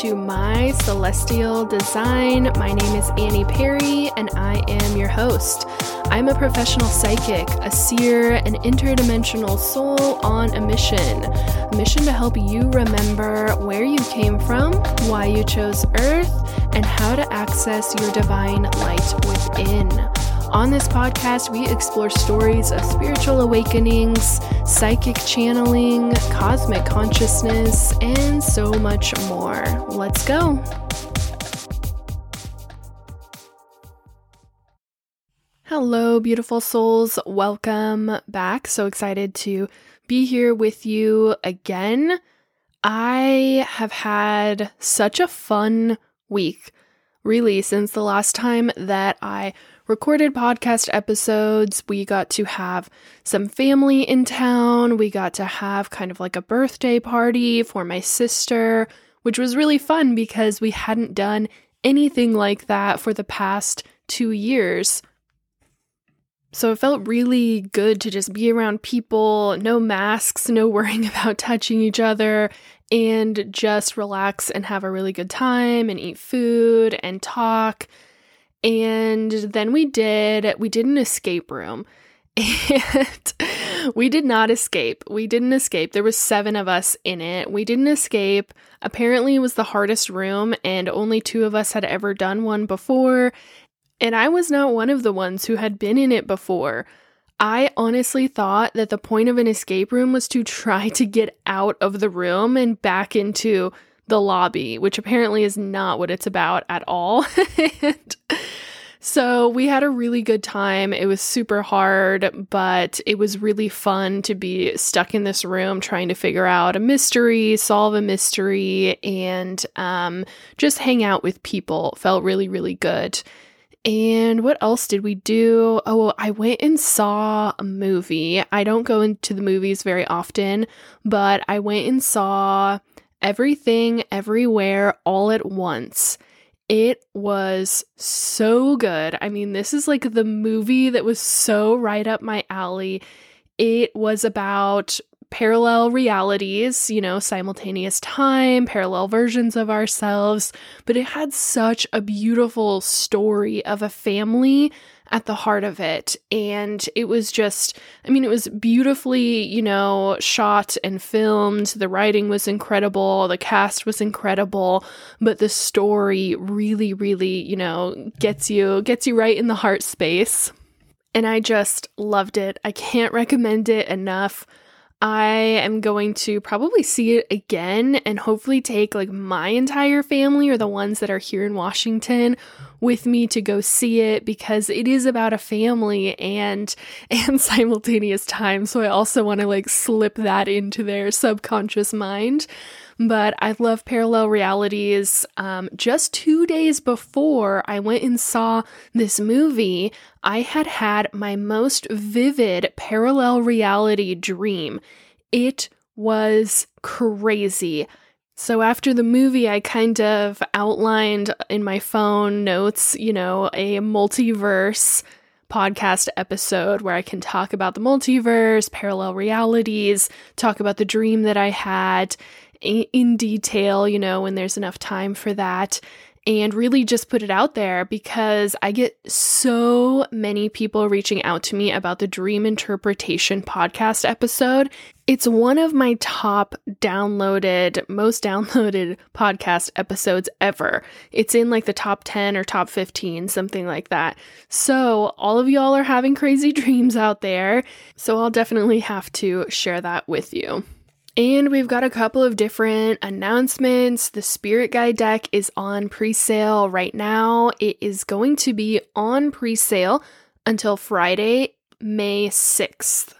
to My Celestial Design. My name is Annie Perry, and I am your host. I'm a professional psychic, a seer, an interdimensional soul on a mission. A mission to help you remember where you came from, why you chose Earth, and how to access your divine light within. On this podcast, we explore stories of spiritual awakenings, psychic channeling, cosmic consciousness, and so much more. Let's go. Hello, beautiful souls. Welcome back. So excited to be here with you again. I have had such a fun week, really, since the last time that I recorded podcast episodes. We got to have some family in town. We got to have kind of like a birthday party for my sister, which was really fun because we hadn't done anything like that for the past two years. So it felt really good to just be around people, no masks, no worrying about touching each other, and just relax and have a really good time and eat food and talk and then we did we did an escape room. And we did not escape. We didn't escape. There was 7 of us in it. We didn't escape. Apparently it was the hardest room and only 2 of us had ever done one before. And I was not one of the ones who had been in it before. I honestly thought that the point of an escape room was to try to get out of the room and back into the lobby, which apparently is not what it's about at all. so we had a really good time. It was super hard, but it was really fun to be stuck in this room trying to figure out a mystery, solve a mystery, and um, just hang out with people. Felt really, really good. And what else did we do? Oh, I went and saw a movie. I don't go into the movies very often, but I went and saw Everything, Everywhere, All at Once. It was so good. I mean, this is like the movie that was so right up my alley. It was about parallel realities, you know, simultaneous time, parallel versions of ourselves, but it had such a beautiful story of a family at the heart of it. And it was just, I mean, it was beautifully, you know, shot and filmed. The writing was incredible, the cast was incredible, but the story really, really, you know, gets you, gets you right in the heart space. And I just loved it. I can't recommend it enough. I am going to probably see it again and hopefully take like my entire family or the ones that are here in Washington with me to go see it because it is about a family and and simultaneous time. So I also want to like slip that into their subconscious mind but I love parallel realities. Um, just two days before I went and saw this movie, I had had my most vivid parallel reality dream. It was crazy. So after the movie, I kind of outlined in my phone notes, you know, a multiverse podcast episode where I can talk about the multiverse, parallel realities, talk about the dream that I had, in detail, you know, when there's enough time for that and really just put it out there because I get so many people reaching out to me about the Dream Interpretation podcast episode. It's one of my top downloaded, most downloaded podcast episodes ever. It's in like the top 10 or top 15, something like that. So, all of y'all are having crazy dreams out there. So, I'll definitely have to share that with you. And we've got a couple of different announcements. The Spirit Guide deck is on pre sale right now. It is going to be on pre sale until Friday, May 6th.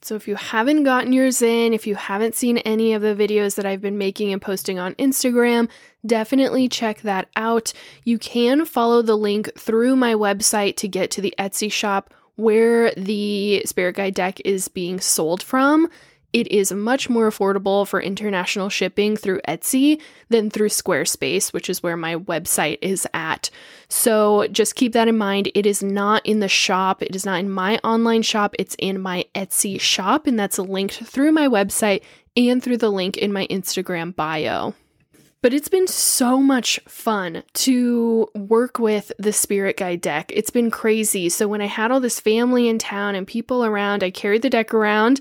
So if you haven't gotten yours in, if you haven't seen any of the videos that I've been making and posting on Instagram, definitely check that out. You can follow the link through my website to get to the Etsy shop where the Spirit Guide deck is being sold from it is much more affordable for international shipping through Etsy than through Squarespace, which is where my website is at. So just keep that in mind. It is not in the shop, it is not in my online shop, it's in my Etsy shop, and that's linked through my website and through the link in my Instagram bio. But it's been so much fun to work with the Spirit Guide deck. It's been crazy. So, when I had all this family in town and people around, I carried the deck around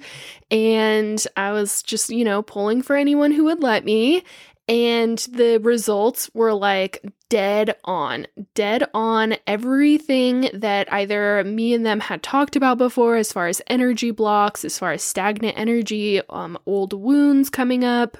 and I was just, you know, pulling for anyone who would let me. And the results were like dead on, dead on everything that either me and them had talked about before, as far as energy blocks, as far as stagnant energy, um, old wounds coming up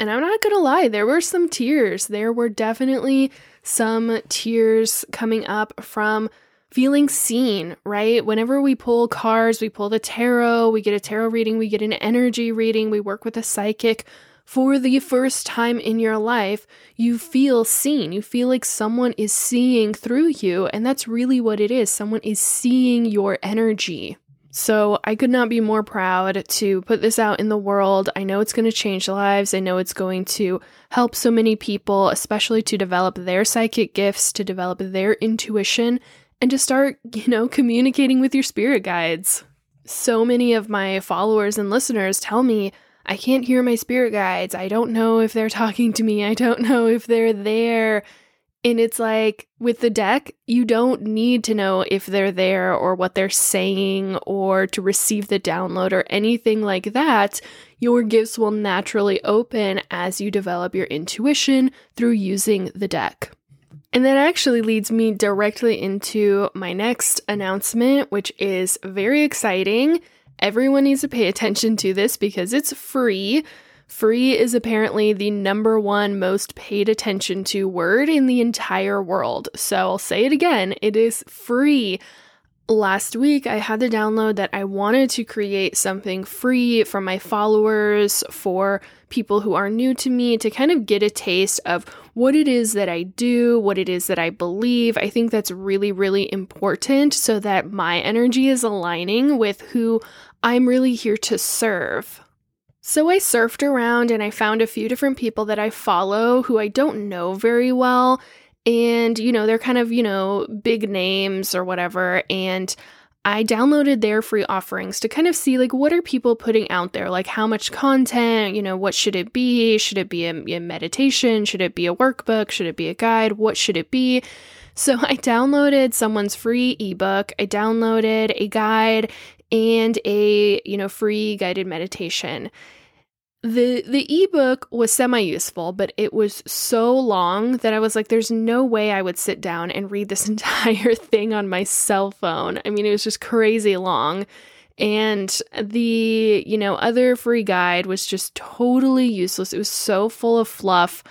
and I'm not gonna lie, there were some tears. There were definitely some tears coming up from feeling seen, right? Whenever we pull cards, we pull the tarot, we get a tarot reading, we get an energy reading, we work with a psychic. For the first time in your life, you feel seen. You feel like someone is seeing through you. And that's really what it is. Someone is seeing your energy. So I could not be more proud to put this out in the world. I know it's going to change lives. I know it's going to help so many people, especially to develop their psychic gifts, to develop their intuition, and to start, you know, communicating with your spirit guides. So many of my followers and listeners tell me, I can't hear my spirit guides. I don't know if they're talking to me. I don't know if they're there. And it's like with the deck, you don't need to know if they're there or what they're saying or to receive the download or anything like that. Your gifts will naturally open as you develop your intuition through using the deck. And that actually leads me directly into my next announcement, which is very exciting. Everyone needs to pay attention to this because it's free. Free is apparently the number one most paid attention to word in the entire world. So I'll say it again it is free. Last week, I had the download that I wanted to create something free for my followers, for people who are new to me, to kind of get a taste of what it is that I do, what it is that I believe. I think that's really, really important so that my energy is aligning with who I'm really here to serve. So I surfed around and I found a few different people that I follow who I don't know very well. And, you know, they're kind of, you know, big names or whatever. And I downloaded their free offerings to kind of see like what are people putting out there? Like how much content, you know, what should it be? Should it be a, a meditation? Should it be a workbook? Should it be a guide? What should it be? So I downloaded someone's free ebook. I downloaded a guide and a, you know, free guided meditation. The the ebook was semi-useful, but it was so long that I was like there's no way I would sit down and read this entire thing on my cell phone. I mean, it was just crazy long. And the, you know, other free guide was just totally useless. It was so full of fluff.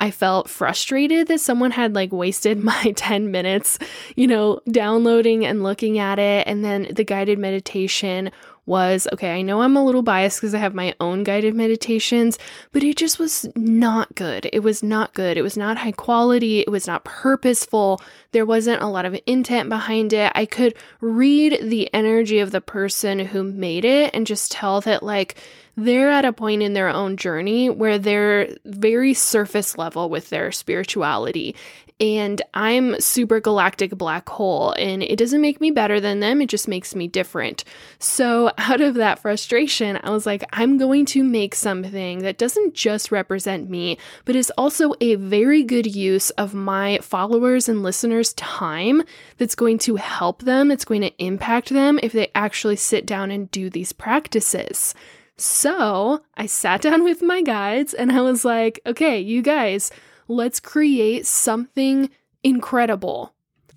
I felt frustrated that someone had like wasted my 10 minutes, you know, downloading and looking at it. And then the guided meditation was okay, I know I'm a little biased because I have my own guided meditations, but it just was not good. It was not good. It was not high quality. It was not purposeful. There wasn't a lot of intent behind it. I could read the energy of the person who made it and just tell that, like, they're at a point in their own journey where they're very surface level with their spirituality. And I'm super galactic black hole, and it doesn't make me better than them, it just makes me different. So, out of that frustration, I was like, I'm going to make something that doesn't just represent me, but is also a very good use of my followers and listeners' time that's going to help them, it's going to impact them if they actually sit down and do these practices. So I sat down with my guides and I was like, okay, you guys, let's create something incredible.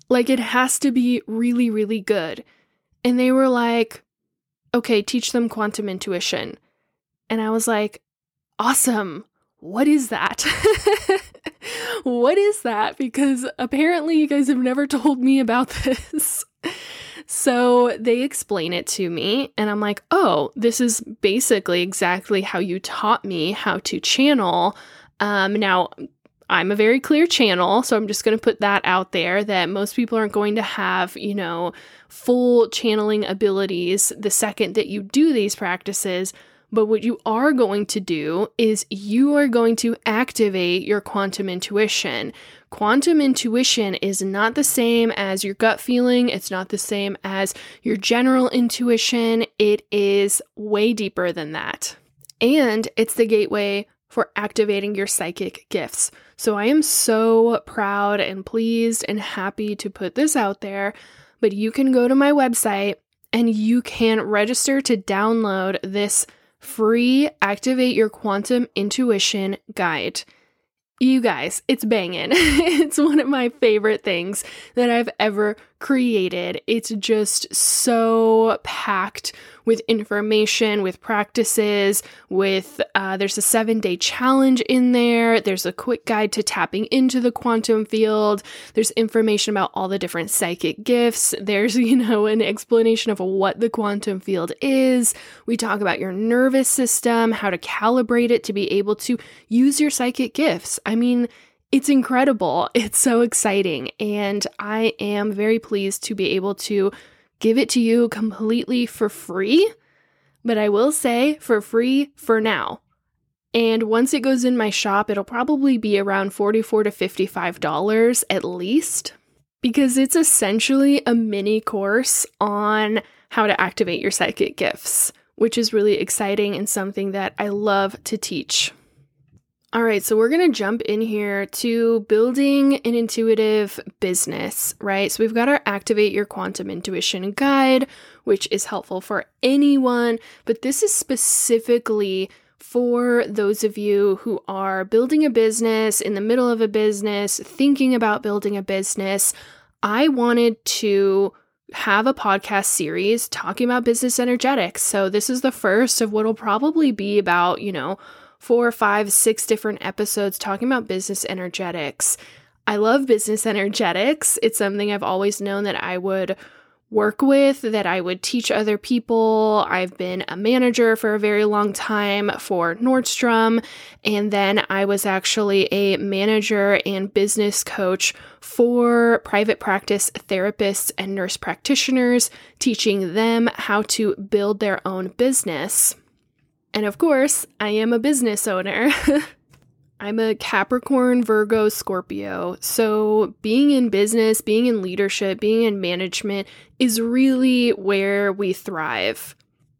Like it has to be really, really good. And they were like, okay, teach them quantum intuition. And I was like, awesome. What is that? what is that? Because apparently you guys have never told me about this. So they explain it to me, and I'm like, oh, this is basically exactly how you taught me how to channel. Um, now, I'm a very clear channel, so I'm just going to put that out there that most people aren't going to have, you know, full channeling abilities the second that you do these practices. But what you are going to do is you are going to activate your quantum intuition, Quantum intuition is not the same as your gut feeling, it's not the same as your general intuition. It is way deeper than that. And it's the gateway for activating your psychic gifts. So I am so proud and pleased and happy to put this out there. But you can go to my website and you can register to download this free Activate Your Quantum Intuition guide. You guys, it's banging. it's one of my favorite things that I've ever created. It's just so packed with information, with practices, with uh, there's a seven day challenge in there. There's a quick guide to tapping into the quantum field. There's information about all the different psychic gifts. There's, you know, an explanation of what the quantum field is. We talk about your nervous system, how to calibrate it to be able to use your psychic gifts. I mean, it's incredible. It's so exciting. And I am very pleased to be able to give it to you completely for free. But I will say for free for now. And once it goes in my shop, it'll probably be around 44 to $55 at least, because it's essentially a mini course on how to activate your psychic gifts, which is really exciting and something that I love to teach. All right, so we're going to jump in here to building an intuitive business, right? So we've got our Activate Your Quantum Intuition guide, which is helpful for anyone, but this is specifically for those of you who are building a business, in the middle of a business, thinking about building a business. I wanted to have a podcast series talking about business energetics. So this is the first of what will probably be about, you know, four, five, six different episodes talking about business energetics. I love business energetics. It's something I've always known that I would work with, that I would teach other people. I've been a manager for a very long time for Nordstrom. And then I was actually a manager and business coach for private practice therapists and nurse practitioners, teaching them how to build their own business. And of course, I am a business owner. I'm a Capricorn, Virgo, Scorpio. So, being in business, being in leadership, being in management is really where we thrive.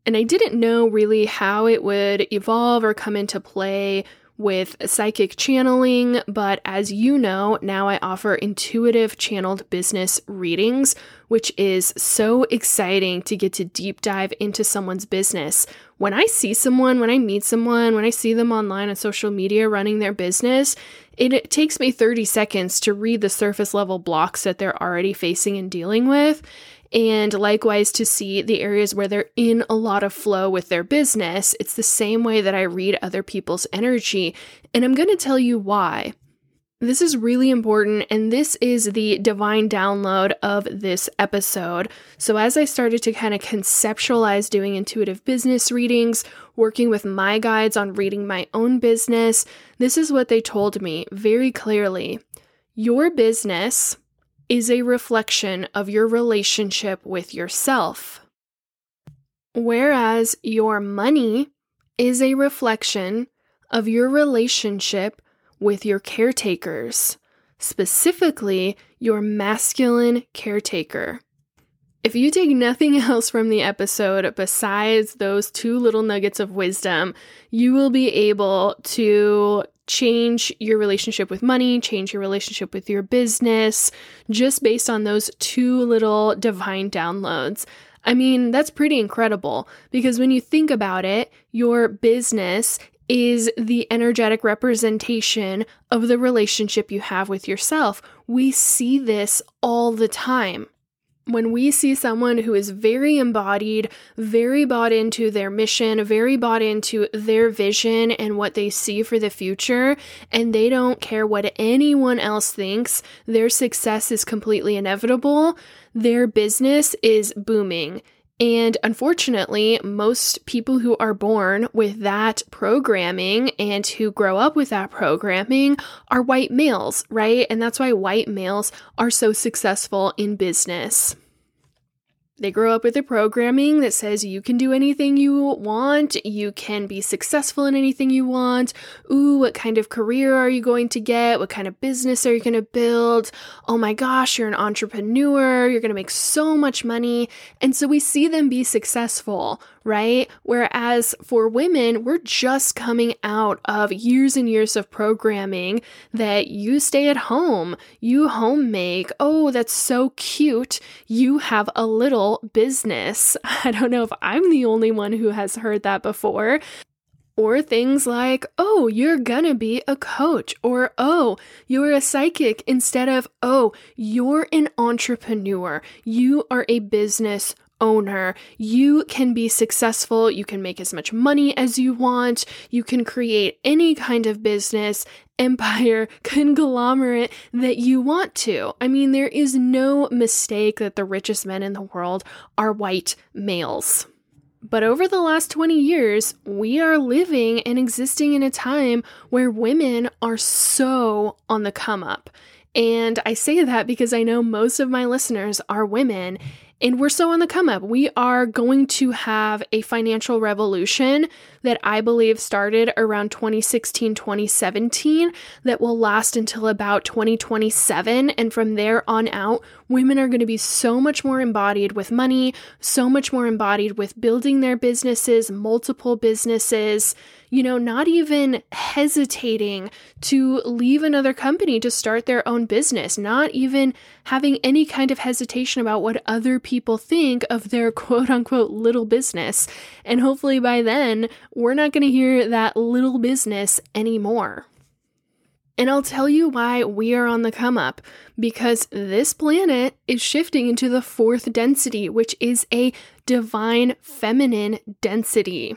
And I didn't know really how it would evolve or come into play with psychic channeling, but as you know, now I offer intuitive channeled business readings, which is so exciting to get to deep dive into someone's business. When I see someone, when I meet someone, when I see them online on social media running their business, it, it takes me 30 seconds to read the surface level blocks that they're already facing and dealing with and likewise to see the areas where they're in a lot of flow with their business. It's the same way that I read other people's energy, and I'm going to tell you why. This is really important, and this is the divine download of this episode. So, as I started to kind of conceptualize doing intuitive business readings, working with my guides on reading my own business, this is what they told me very clearly. Your business is a reflection of your relationship with yourself. Whereas your money is a reflection of your relationship with your caretakers, specifically your masculine caretaker. If you take nothing else from the episode besides those two little nuggets of wisdom, you will be able to change your relationship with money, change your relationship with your business, just based on those two little divine downloads. I mean, that's pretty incredible because when you think about it, your business is the energetic representation of the relationship you have with yourself. We see this all the time when we see someone who is very embodied, very bought into their mission, very bought into their vision and what they see for the future, and they don't care what anyone else thinks, their success is completely inevitable, their business is booming. And unfortunately, most people who are born with that programming and who grow up with that programming are white males, right? And that's why white males are so successful in business. They grow up with a programming that says you can do anything you want, you can be successful in anything you want. Ooh, what kind of career are you going to get? What kind of business are you going to build? Oh my gosh, you're an entrepreneur, you're going to make so much money. And so we see them be successful, right? Whereas for women, we're just coming out of years and years of programming that you stay at home, you home make. Oh, that's so cute. You have a little business. I don't know if I'm the only one who has heard that before. Or things like, oh, you're gonna be a coach, or oh, you're a psychic, instead of, oh, you're an entrepreneur, you are a business owner. You can be successful. You can make as much money as you want. You can create any kind of business, empire, conglomerate that you want to. I mean, there is no mistake that the richest men in the world are white males. But over the last 20 years, we are living and existing in a time where women are so on the come up. And I say that because I know most of my listeners are women, and we're so on the come up. We are going to have a financial revolution that I believe started around 2016, 2017, that will last until about 2027. And from there on out, women are going to be so much more embodied with money, so much more embodied with building their businesses, multiple businesses, you know, not even hesitating to leave another company to start their own business, not even having any kind of hesitation about what other people think of their quote unquote little business. And hopefully by then, we're not going to hear that little business anymore. And I'll tell you why we are on the come up because this planet is shifting into the fourth density, which is a divine feminine density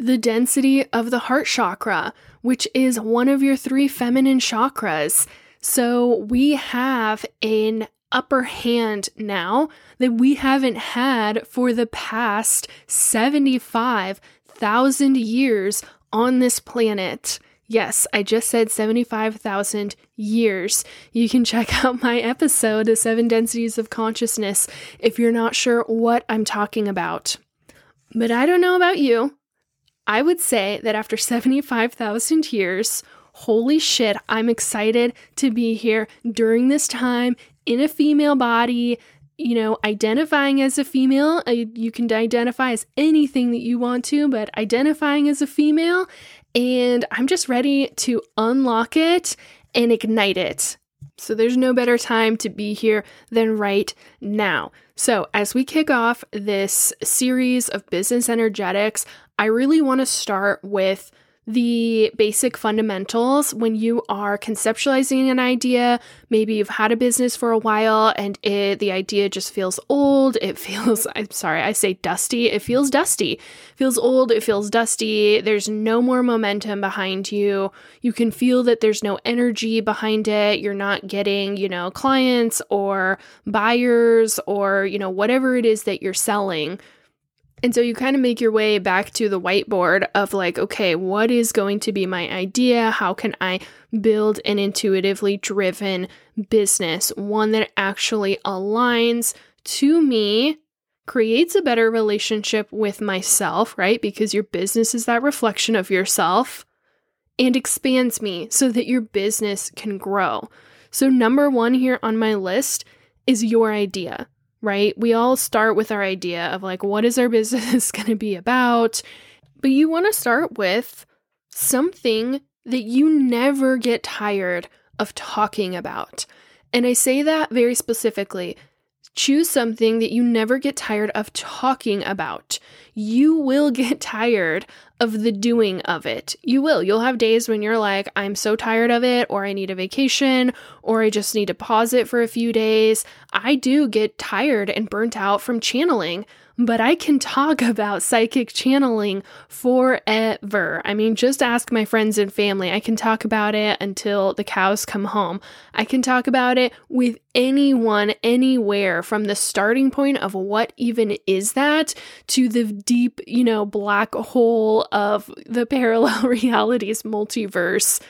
the density of the heart chakra, which is one of your three feminine chakras. So we have an upper hand now that we haven't had for the past 75,000 years on this planet. Yes, I just said 75,000 years. You can check out my episode, The Seven Densities of Consciousness, if you're not sure what I'm talking about. But I don't know about you. I would say that after 75,000 years, holy shit, I'm excited to be here during this time in a female body, you know, identifying as a female. Uh, you can identify as anything that you want to, but identifying as a female. And I'm just ready to unlock it and ignite it. So there's no better time to be here than right now. So, as we kick off this series of business energetics, I really want to start with the basic fundamentals when you are conceptualizing an idea. Maybe you've had a business for a while and it the idea just feels old. It feels I'm sorry, I say dusty. It feels dusty. It feels old, it feels dusty. There's no more momentum behind you. You can feel that there's no energy behind it. You're not getting, you know, clients or buyers or, you know, whatever it is that you're selling and so you kind of make your way back to the whiteboard of like, okay, what is going to be my idea? How can I build an intuitively driven business? One that actually aligns to me, creates a better relationship with myself, right? Because your business is that reflection of yourself and expands me so that your business can grow. So, number one here on my list is your idea right? We all start with our idea of like, what is our business going to be about? But you want to start with something that you never get tired of talking about. And I say that very specifically. Choose something that you never get tired of talking about. You will get tired of the doing of it. You will. You'll have days when you're like, I'm so tired of it, or I need a vacation, or I just need to pause it for a few days. I do get tired and burnt out from channeling but I can talk about psychic channeling forever. I mean, just ask my friends and family. I can talk about it until the cows come home. I can talk about it with anyone, anywhere, from the starting point of what even is that to the deep, you know, black hole of the parallel realities multiverse.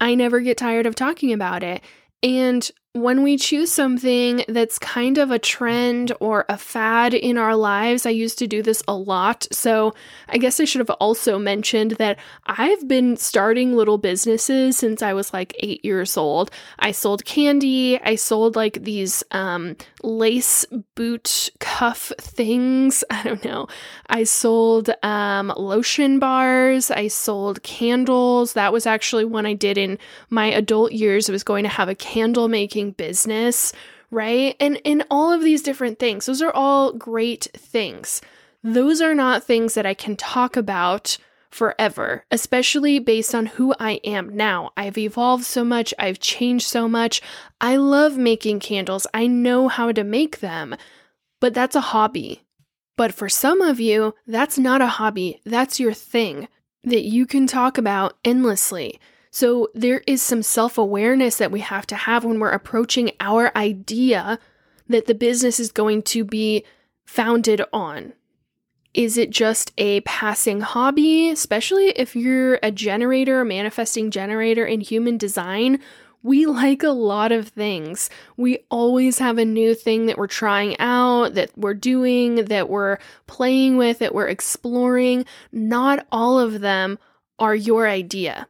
I never get tired of talking about it. And when we choose something that's kind of a trend or a fad in our lives, I used to do this a lot. So I guess I should have also mentioned that I've been starting little businesses since I was like eight years old. I sold candy, I sold like these um, lace boot cuff things. I don't know. I sold um, lotion bars, I sold candles. That was actually one I did in my adult years. I was going to have a candle making business, right? And in all of these different things, those are all great things. Those are not things that I can talk about forever, especially based on who I am now. I've evolved so much, I've changed so much. I love making candles, I know how to make them, but that's a hobby. But for some of you, that's not a hobby, that's your thing that you can talk about endlessly. So there is some self awareness that we have to have when we're approaching our idea that the business is going to be founded on. Is it just a passing hobby, especially if you're a generator, a manifesting generator in human design? We like a lot of things. We always have a new thing that we're trying out, that we're doing, that we're playing with, that we're exploring. Not all of them are your idea.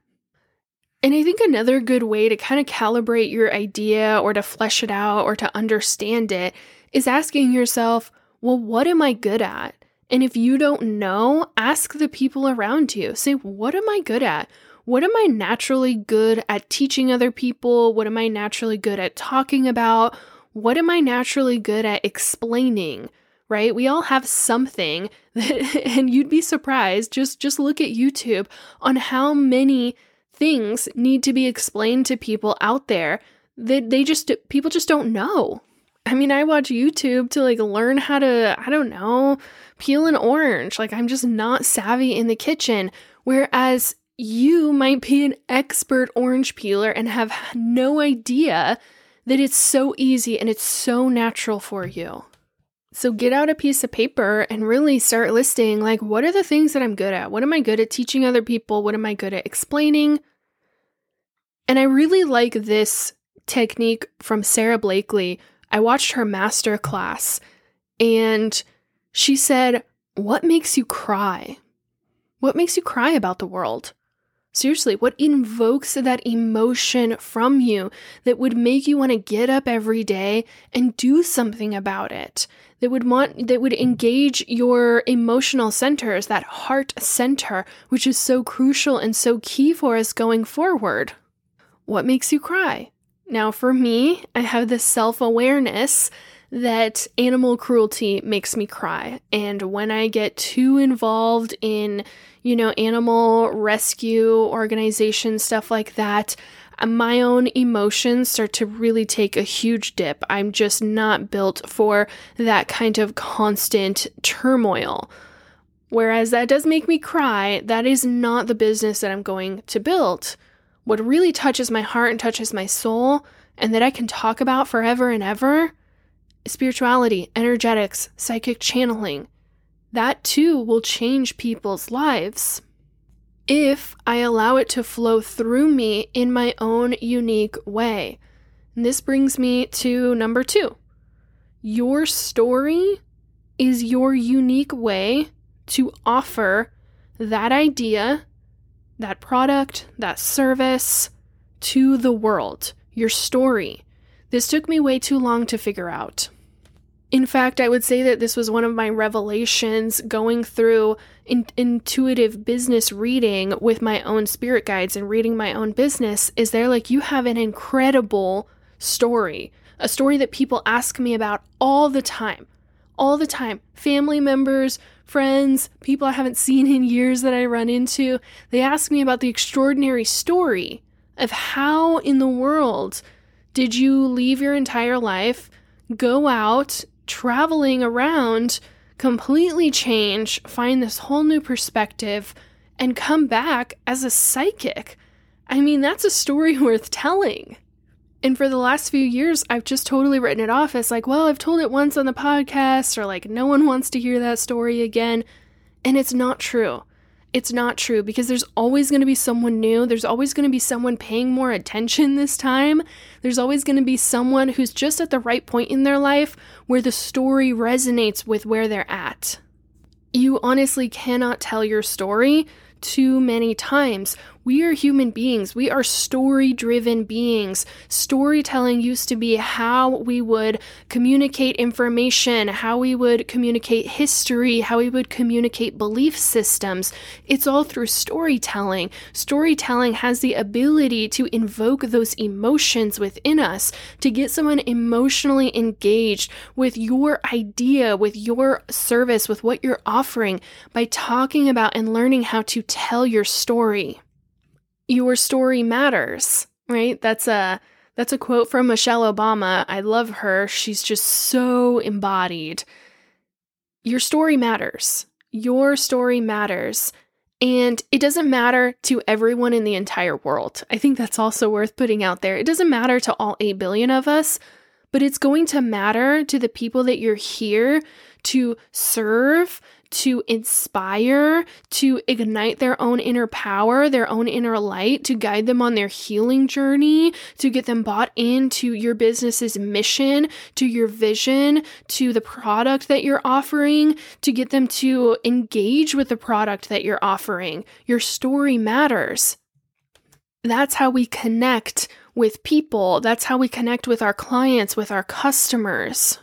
And I think another good way to kind of calibrate your idea or to flesh it out or to understand it is asking yourself, well, what am I good at? And if you don't know, ask the people around you. Say, what am I good at? What am I naturally good at teaching other people? What am I naturally good at talking about? What am I naturally good at explaining? Right? We all have something that, and you'd be surprised. Just just look at YouTube on how many things need to be explained to people out there that they just people just don't know. I mean, I watch YouTube to like learn how to, I don't know, peel an orange. Like I'm just not savvy in the kitchen. Whereas you might be an expert orange peeler and have no idea that it's so easy and it's so natural for you. So get out a piece of paper and really start listing like what are the things that I'm good at? What am I good at teaching other people? What am I good at explaining? And I really like this technique from Sara Blakely. I watched her master class and she said, What makes you cry? What makes you cry about the world? Seriously, what invokes that emotion from you that would make you want to get up every day and do something about it? That would want that would engage your emotional centers, that heart center, which is so crucial and so key for us going forward. What makes you cry? Now, for me, I have this self awareness that animal cruelty makes me cry. And when I get too involved in, you know, animal rescue organization stuff like that, my own emotions start to really take a huge dip. I'm just not built for that kind of constant turmoil. Whereas that does make me cry, that is not the business that I'm going to build what really touches my heart and touches my soul, and that I can talk about forever and ever spirituality, energetics, psychic channeling. That too will change people's lives if I allow it to flow through me in my own unique way. And this brings me to number two. Your story is your unique way to offer that idea that product, that service to the world, your story. This took me way too long to figure out. In fact, I would say that this was one of my revelations going through in- intuitive business reading with my own spirit guides and reading my own business. Is there like, you have an incredible story, a story that people ask me about all the time, all the time. Family members, friends, people I haven't seen in years that I run into, they ask me about the extraordinary story of how in the world did you leave your entire life, go out, traveling around, completely change, find this whole new perspective, and come back as a psychic. I mean, that's a story worth telling. And for the last few years, I've just totally written it off as like, well, I've told it once on the podcast, or like, no one wants to hear that story again. And it's not true. It's not true because there's always going to be someone new. There's always going to be someone paying more attention this time. There's always going to be someone who's just at the right point in their life where the story resonates with where they're at. You honestly cannot tell your story too many times we are human beings. We are story driven beings. Storytelling used to be how we would communicate information, how we would communicate history, how we would communicate belief systems. It's all through storytelling. Storytelling has the ability to invoke those emotions within us, to get someone emotionally engaged with your idea, with your service, with what you're offering by talking about and learning how to tell your story your story matters, right? That's a that's a quote from Michelle Obama. I love her. She's just so embodied. Your story matters. Your story matters. And it doesn't matter to everyone in the entire world. I think that's also worth putting out there. It doesn't matter to all 8 billion of us, but it's going to matter to the people that you're here to serve, to inspire, to ignite their own inner power, their own inner light, to guide them on their healing journey, to get them bought into your business's mission, to your vision, to the product that you're offering, to get them to engage with the product that you're offering. Your story matters. That's how we connect with people. That's how we connect with our clients, with our customers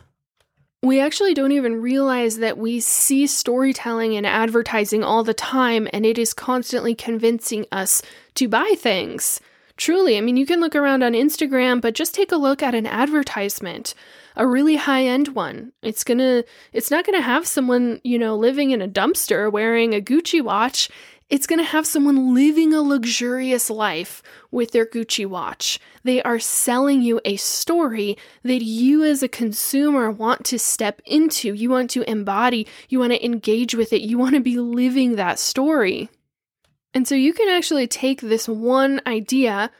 we actually don't even realize that we see storytelling and advertising all the time, and it is constantly convincing us to buy things. Truly, I mean, you can look around on Instagram, but just take a look at an advertisement, a really high end one. It's gonna, it's not gonna have someone, you know, living in a dumpster wearing a Gucci watch. It's going to have someone living a luxurious life with their Gucci watch. They are selling you a story that you, as a consumer, want to step into. You want to embody, you want to engage with it, you want to be living that story. And so you can actually take this one idea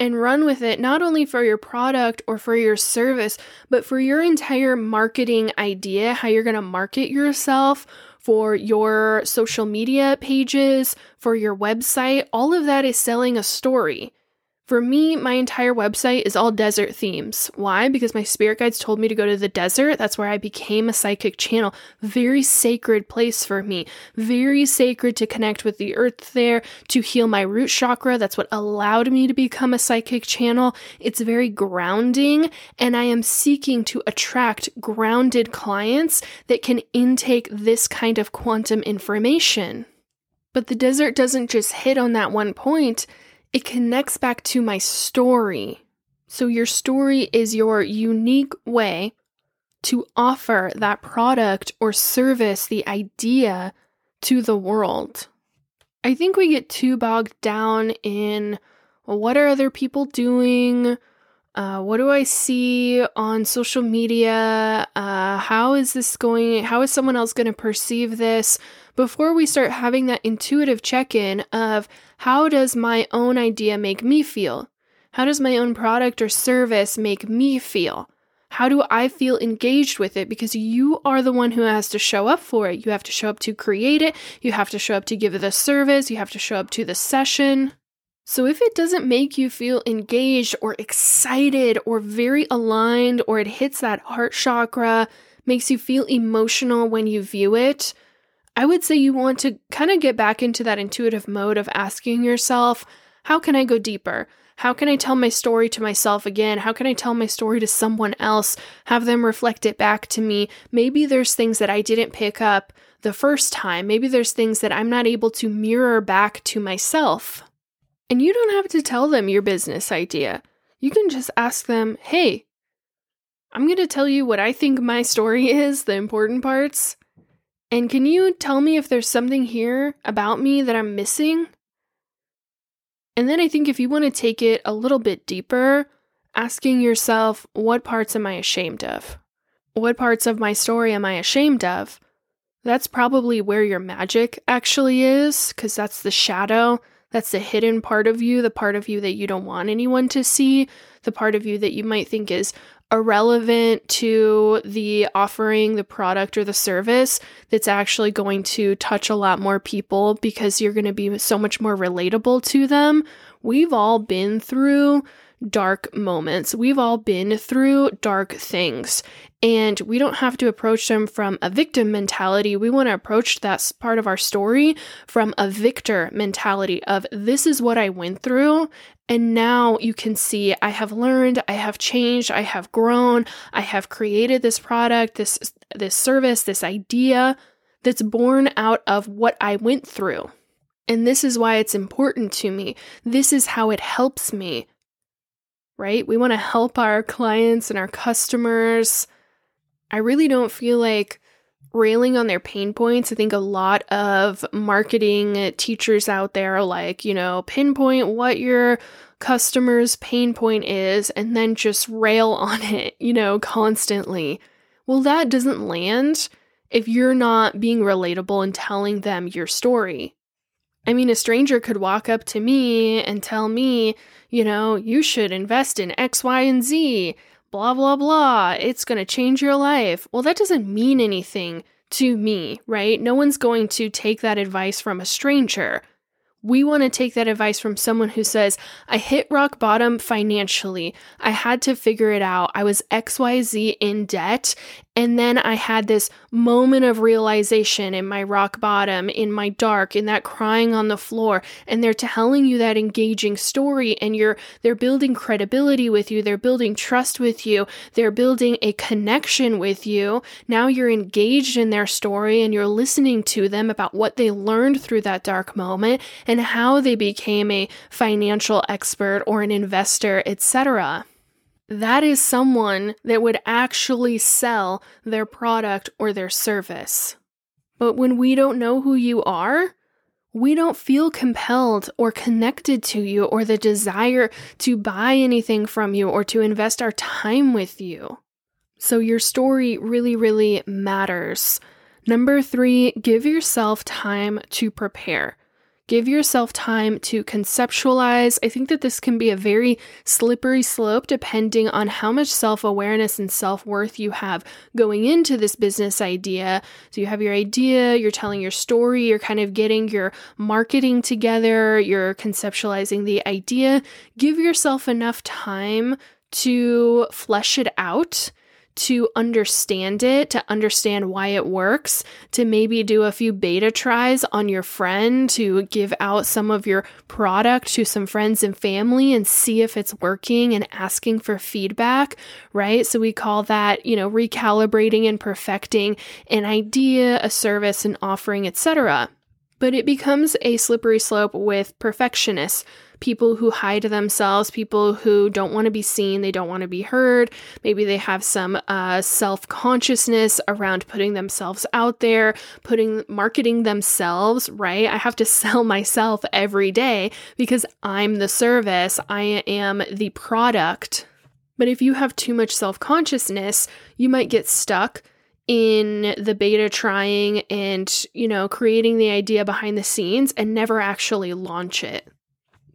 and run with it not only for your product or for your service, but for your entire marketing idea, how you're going to market yourself for your social media pages, for your website, all of that is selling a story. For me, my entire website is all desert themes. Why? Because my spirit guides told me to go to the desert. That's where I became a psychic channel. Very sacred place for me. Very sacred to connect with the earth there, to heal my root chakra. That's what allowed me to become a psychic channel. It's very grounding, and I am seeking to attract grounded clients that can intake this kind of quantum information. But the desert doesn't just hit on that one point it connects back to my story. So, your story is your unique way to offer that product or service, the idea to the world. I think we get too bogged down in well, what are other people doing? Uh, what do I see on social media? Uh, how is this going? How is someone else going to perceive this? Before we start having that intuitive check in of how does my own idea make me feel? How does my own product or service make me feel? How do I feel engaged with it? Because you are the one who has to show up for it. You have to show up to create it. You have to show up to give the service. You have to show up to the session. So, if it doesn't make you feel engaged or excited or very aligned, or it hits that heart chakra, makes you feel emotional when you view it, I would say you want to kind of get back into that intuitive mode of asking yourself, how can I go deeper? How can I tell my story to myself again? How can I tell my story to someone else? Have them reflect it back to me? Maybe there's things that I didn't pick up the first time. Maybe there's things that I'm not able to mirror back to myself. And you don't have to tell them your business idea. You can just ask them, hey, I'm going to tell you what I think my story is, the important parts. And can you tell me if there's something here about me that I'm missing? And then I think if you want to take it a little bit deeper, asking yourself, what parts am I ashamed of? What parts of my story am I ashamed of? That's probably where your magic actually is, because that's the shadow that's the hidden part of you, the part of you that you don't want anyone to see, the part of you that you might think is irrelevant to the offering, the product, or the service that's actually going to touch a lot more people because you're going to be so much more relatable to them. We've all been through dark moments. We've all been through dark things, and we don't have to approach them from a victim mentality. We want to approach that part of our story from a victor mentality of this is what I went through. And now you can see I have learned, I have changed, I have grown, I have created this product, this this service, this idea that's born out of what I went through. And this is why it's important to me. This is how it helps me right? We want to help our clients and our customers. I really don't feel like railing on their pain points. I think a lot of marketing teachers out there like, you know, pinpoint what your customer's pain point is and then just rail on it, you know, constantly. Well, that doesn't land if you're not being relatable and telling them your story. I mean, a stranger could walk up to me and tell me, you know, you should invest in X, Y, and Z, blah, blah, blah. It's going to change your life. Well, that doesn't mean anything to me, right? No one's going to take that advice from a stranger. We want to take that advice from someone who says, I hit rock bottom financially. I had to figure it out. I was XYZ in debt and then I had this moment of realization in my rock bottom, in my dark, in that crying on the floor. And they're telling you that engaging story and you're they're building credibility with you, they're building trust with you, they're building a connection with you. Now you're engaged in their story and you're listening to them about what they learned through that dark moment and how they became a financial expert or an investor, etc that is someone that would actually sell their product or their service. But when we don't know who you are, we don't feel compelled or connected to you or the desire to buy anything from you or to invest our time with you. So, your story really, really matters. Number three, give yourself time to prepare. Give yourself time to conceptualize. I think that this can be a very slippery slope depending on how much self awareness and self worth you have going into this business idea. So, you have your idea, you're telling your story, you're kind of getting your marketing together, you're conceptualizing the idea. Give yourself enough time to flesh it out to understand it, to understand why it works, to maybe do a few beta tries on your friend, to give out some of your product to some friends and family and see if it's working and asking for feedback, right? So we call that, you know, recalibrating and perfecting an idea, a service, an offering, etc. But it becomes a slippery slope with perfectionists people who hide themselves, people who don't want to be seen, they don't want to be heard. Maybe they have some uh, self consciousness around putting themselves out there, putting marketing themselves, right? I have to sell myself every day because I'm the service, I am the product. But if you have too much self consciousness, you might get stuck in the beta trying and, you know, creating the idea behind the scenes and never actually launch it.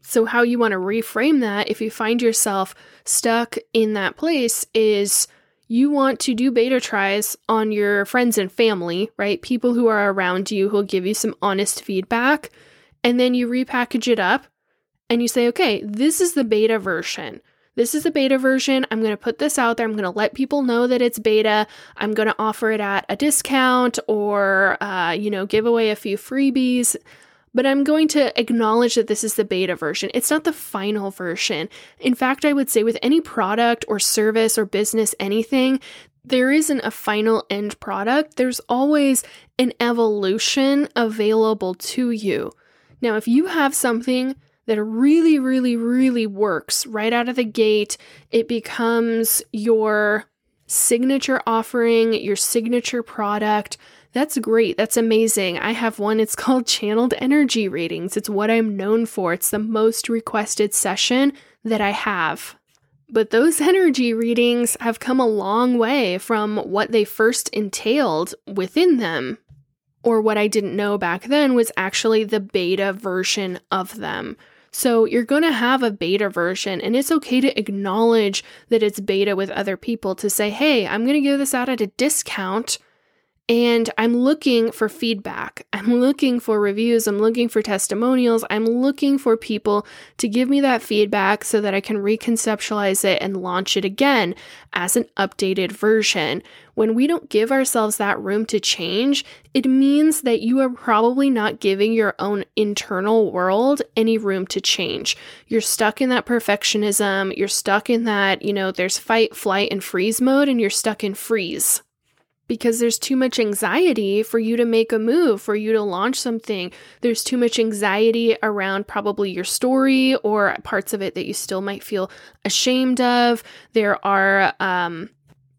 So, how you want to reframe that if you find yourself stuck in that place is you want to do beta tries on your friends and family, right? People who are around you who'll give you some honest feedback. And then you repackage it up and you say, okay, this is the beta version. This is the beta version. I'm going to put this out there. I'm going to let people know that it's beta. I'm going to offer it at a discount or, uh, you know, give away a few freebies but I'm going to acknowledge that this is the beta version. It's not the final version. In fact, I would say with any product or service or business, anything, there isn't a final end product. There's always an evolution available to you. Now, if you have something that really, really, really works right out of the gate, it becomes your signature offering, your signature product that's great. That's amazing. I have one. It's called Channeled Energy Readings. It's what I'm known for. It's the most requested session that I have. But those energy readings have come a long way from what they first entailed within them. Or what I didn't know back then was actually the beta version of them. So you're going to have a beta version, and it's okay to acknowledge that it's beta with other people to say, hey, I'm going to give this out at a discount and I'm looking for feedback. I'm looking for reviews. I'm looking for testimonials. I'm looking for people to give me that feedback so that I can reconceptualize it and launch it again as an updated version. When we don't give ourselves that room to change, it means that you are probably not giving your own internal world any room to change. You're stuck in that perfectionism. You're stuck in that, you know, there's fight, flight, and freeze mode, and you're stuck in freeze because there's too much anxiety for you to make a move, for you to launch something. There's too much anxiety around probably your story or parts of it that you still might feel ashamed of. There are, um,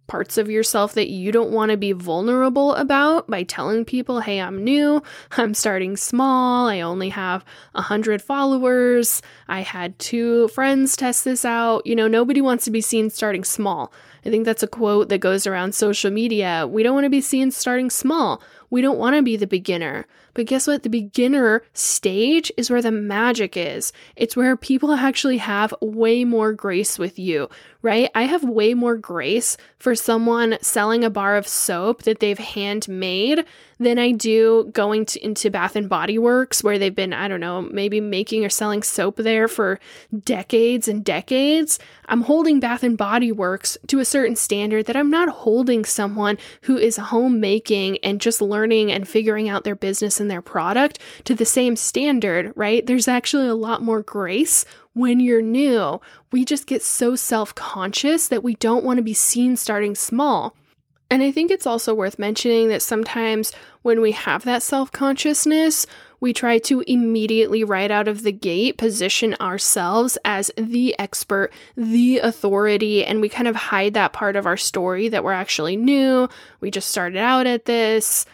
parts of yourself that you don't want to be vulnerable about by telling people, hey, I'm new, I'm starting small, I only have 100 followers, I had two friends test this out. You know, nobody wants to be seen starting small. I think that's a quote that goes around social media. We don't want to be seen starting small. We don't want to be the beginner. But guess what? The beginner stage is where the magic is. It's where people actually have way more grace with you, right? I have way more grace for someone selling a bar of soap that they've handmade than I do going to, into Bath and Body Works where they've been, I don't know, maybe making or selling soap there for decades and decades. I'm holding Bath and Body Works to a certain standard that I'm not holding someone who is homemaking and just learning and figuring out their business and their product to the same standard, right? There's actually a lot more grace when you're new. We just get so self conscious that we don't want to be seen starting small. And I think it's also worth mentioning that sometimes when we have that self consciousness, we try to immediately, right out of the gate, position ourselves as the expert, the authority, and we kind of hide that part of our story that we're actually new. We just started out at this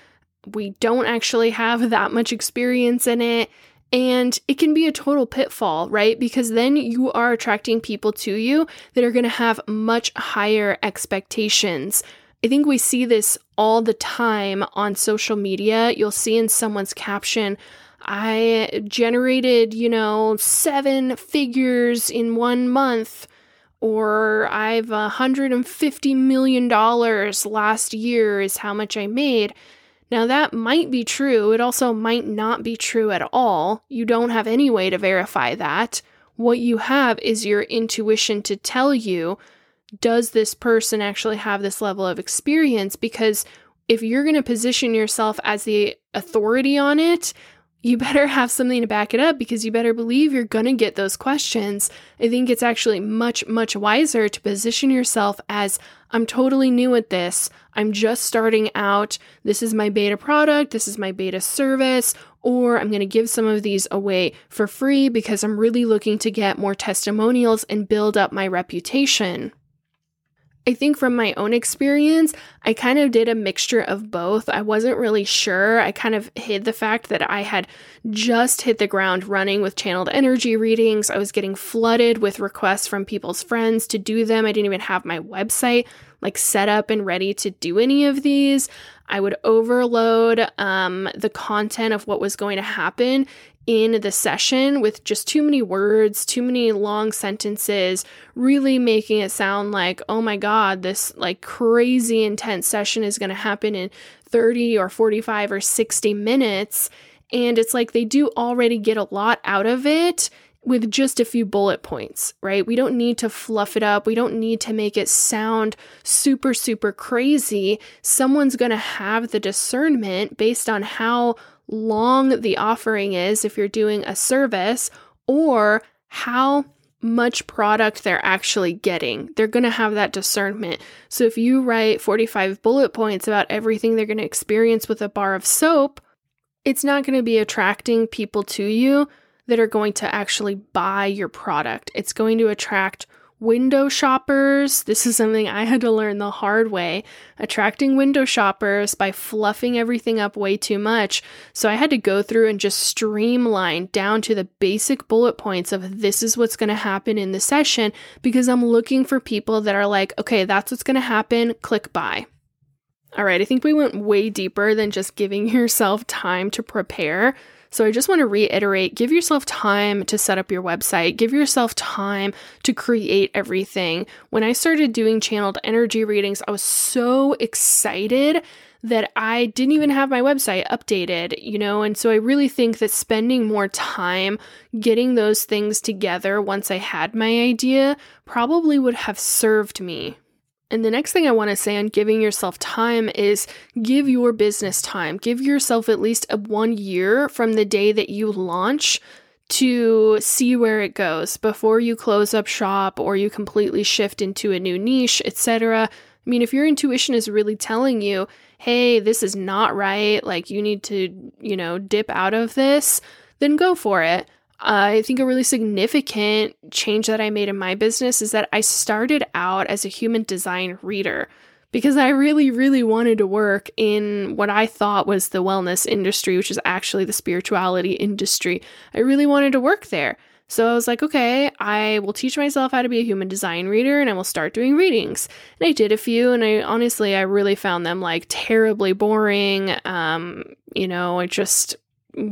we don't actually have that much experience in it. And it can be a total pitfall, right? Because then you are attracting people to you that are going to have much higher expectations. I think we see this all the time on social media. You'll see in someone's caption, I generated, you know, seven figures in one month, or I've $150 million last year is how much I made. Now, that might be true. It also might not be true at all. You don't have any way to verify that. What you have is your intuition to tell you does this person actually have this level of experience? Because if you're going to position yourself as the authority on it, you better have something to back it up because you better believe you're going to get those questions. I think it's actually much, much wiser to position yourself as I'm totally new at this. I'm just starting out. This is my beta product. This is my beta service. Or I'm going to give some of these away for free because I'm really looking to get more testimonials and build up my reputation. I think from my own experience, I kind of did a mixture of both. I wasn't really sure. I kind of hid the fact that I had just hit the ground running with channeled energy readings. I was getting flooded with requests from people's friends to do them. I didn't even have my website like set up and ready to do any of these. I would overload um, the content of what was going to happen in the session with just too many words, too many long sentences, really making it sound like, oh my God, this like crazy intense session is going to happen in 30 or 45 or 60 minutes. And it's like they do already get a lot out of it with just a few bullet points, right? We don't need to fluff it up. We don't need to make it sound super, super crazy. Someone's going to have the discernment based on how long the offering is if you're doing a service or how much product they're actually getting. They're going to have that discernment. So if you write 45 bullet points about everything they're going to experience with a bar of soap, it's not going to be attracting people to you that are going to actually buy your product. It's going to attract window shoppers. This is something I had to learn the hard way. Attracting window shoppers by fluffing everything up way too much. So I had to go through and just streamline down to the basic bullet points of this is what's going to happen in the session because I'm looking for people that are like, okay, that's what's going to happen. Click buy. All right, I think we went way deeper than just giving yourself time to prepare. So I just want to reiterate give yourself time to set up your website, give yourself time to create everything. When I started doing channeled energy readings, I was so excited that I didn't even have my website updated, you know? And so I really think that spending more time getting those things together once I had my idea probably would have served me. And the next thing I want to say on giving yourself time is give your business time. Give yourself at least a one year from the day that you launch to see where it goes before you close up shop or you completely shift into a new niche, etc. I mean, if your intuition is really telling you, hey, this is not right, like you need to, you know, dip out of this, then go for it. I think a really significant change that I made in my business is that I started out as a human design reader because I really, really wanted to work in what I thought was the wellness industry, which is actually the spirituality industry. I really wanted to work there. So I was like, okay, I will teach myself how to be a human design reader and I will start doing readings. And I did a few and I honestly I really found them like terribly boring. Um, you know, I just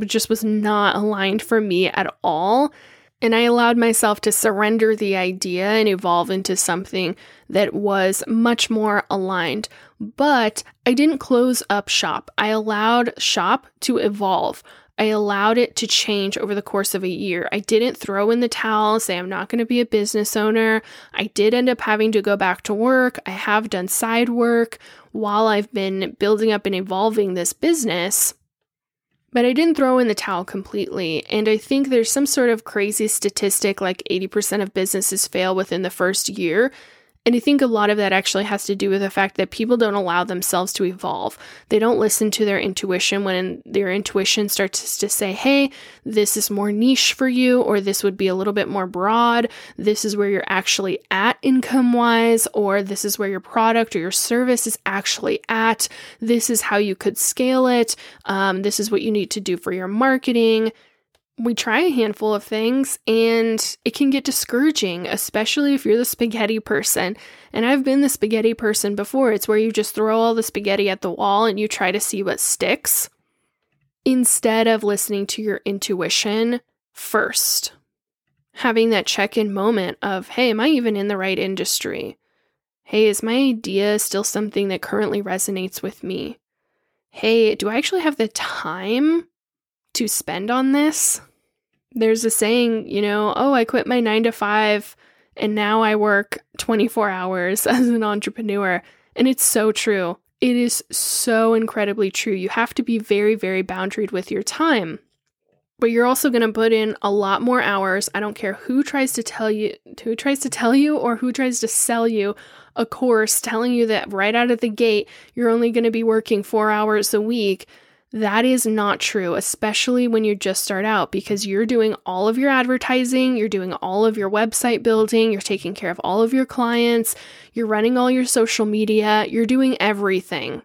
just was not aligned for me at all. And I allowed myself to surrender the idea and evolve into something that was much more aligned. But I didn't close up shop. I allowed shop to evolve. I allowed it to change over the course of a year. I didn't throw in the towel, say I'm not going to be a business owner. I did end up having to go back to work. I have done side work while I've been building up and evolving this business. But I didn't throw in the towel completely. And I think there's some sort of crazy statistic like 80% of businesses fail within the first year. And I think a lot of that actually has to do with the fact that people don't allow themselves to evolve. They don't listen to their intuition when their intuition starts to say, hey, this is more niche for you, or this would be a little bit more broad. This is where you're actually at income wise, or this is where your product or your service is actually at. This is how you could scale it. Um, this is what you need to do for your marketing we try a handful of things and it can get discouraging, especially if you're the spaghetti person. And I've been the spaghetti person before. It's where you just throw all the spaghetti at the wall and you try to see what sticks instead of listening to your intuition first. Having that check in moment of, hey, am I even in the right industry? Hey, is my idea still something that currently resonates with me? Hey, do I actually have the time to spend on this? There's a saying, you know, oh, I quit my nine to five and now I work 24 hours as an entrepreneur. And it's so true. It is so incredibly true. You have to be very, very boundaried with your time. But you're also going to put in a lot more hours. I don't care who tries to tell you who tries to tell you or who tries to sell you a course telling you that right out of the gate you're only going to be working 4 hours a week that is not true, especially when you just start out, because you're doing all of your advertising, you're doing all of your website building, you're taking care of all of your clients, you're running all your social media, you're doing everything.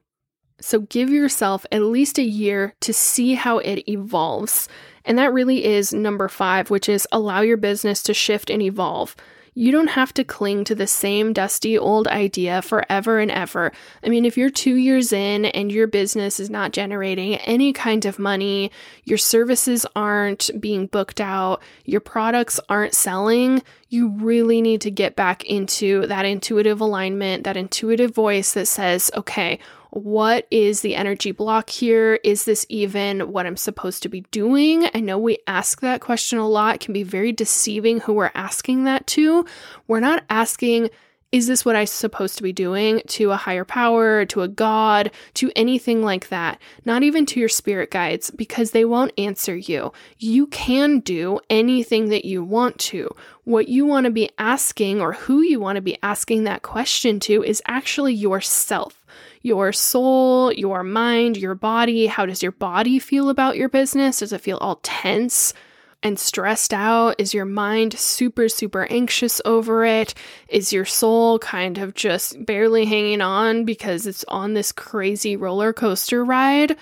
So give yourself at least a year to see how it evolves. And that really is number five, which is allow your business to shift and evolve. You don't have to cling to the same dusty old idea forever and ever. I mean, if you're two years in and your business is not generating any kind of money, your services aren't being booked out, your products aren't selling, you really need to get back into that intuitive alignment, that intuitive voice that says, okay, what is the energy block here? Is this even what I'm supposed to be doing? I know we ask that question a lot. It can be very deceiving who we're asking that to. We're not asking, is this what I'm supposed to be doing to a higher power, to a god, to anything like that? Not even to your spirit guides, because they won't answer you. You can do anything that you want to. What you want to be asking, or who you want to be asking that question to, is actually yourself your soul, your mind, your body. How does your body feel about your business? Does it feel all tense? and stressed out? Is your mind super, super anxious over it? Is your soul kind of just barely hanging on because it's on this crazy roller coaster ride?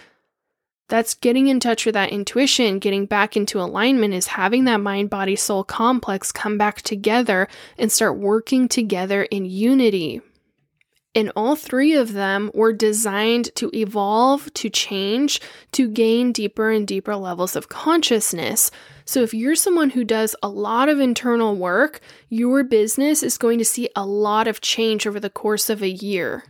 That's getting in touch with that intuition, getting back into alignment, is having that mind body soul complex come back together and start working together in unity. And all three of them were designed to evolve, to change, to gain deeper and deeper levels of consciousness. So, if you're someone who does a lot of internal work, your business is going to see a lot of change over the course of a year,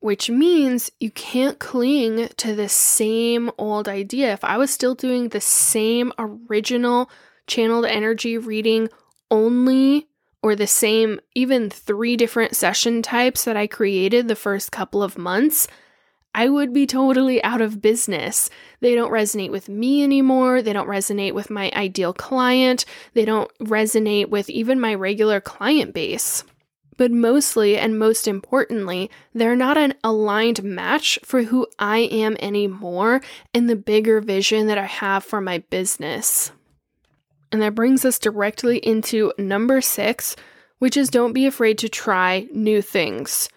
which means you can't cling to the same old idea. If I was still doing the same original channeled energy reading only or the same, even three different session types that I created the first couple of months, I would be totally out of business. They don't resonate with me anymore. They don't resonate with my ideal client. They don't resonate with even my regular client base. But mostly and most importantly, they're not an aligned match for who I am anymore and the bigger vision that I have for my business. And that brings us directly into number six, which is don't be afraid to try new things.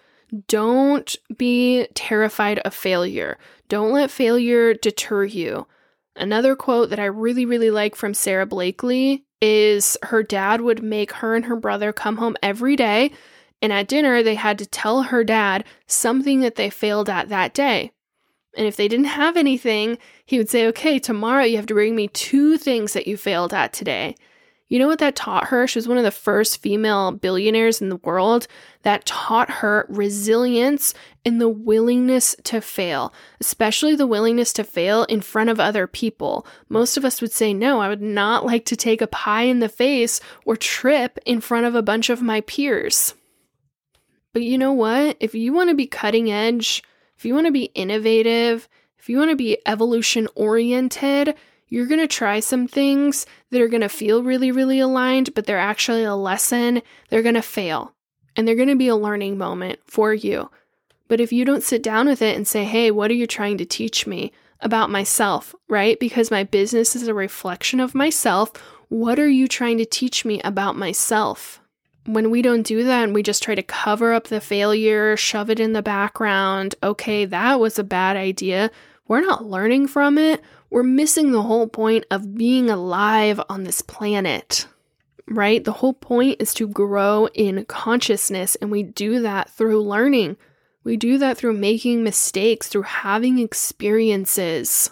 Don't be terrified of failure. Don't let failure deter you. Another quote that I really, really like from Sara Blakely is her dad would make her and her brother come home every day, and at dinner, they had to tell her dad something that they failed at that day. And if they didn't have anything, he would say, Okay, tomorrow you have to bring me two things that you failed at today. You know what that taught her? She was one of the first female billionaires in the world that taught her resilience and the willingness to fail, especially the willingness to fail in front of other people. Most of us would say, No, I would not like to take a pie in the face or trip in front of a bunch of my peers. But you know what? If you want to be cutting edge, if you want to be innovative, if you want to be evolution oriented, you're going to try some things that are going to feel really, really aligned, but they're actually a lesson. They're going to fail and they're going to be a learning moment for you. But if you don't sit down with it and say, hey, what are you trying to teach me about myself, right? Because my business is a reflection of myself. What are you trying to teach me about myself? when we don't do that and we just try to cover up the failure, shove it in the background, okay, that was a bad idea, we're not learning from it. We're missing the whole point of being alive on this planet, right? The whole point is to grow in consciousness, and we do that through learning. We do that through making mistakes, through having experiences.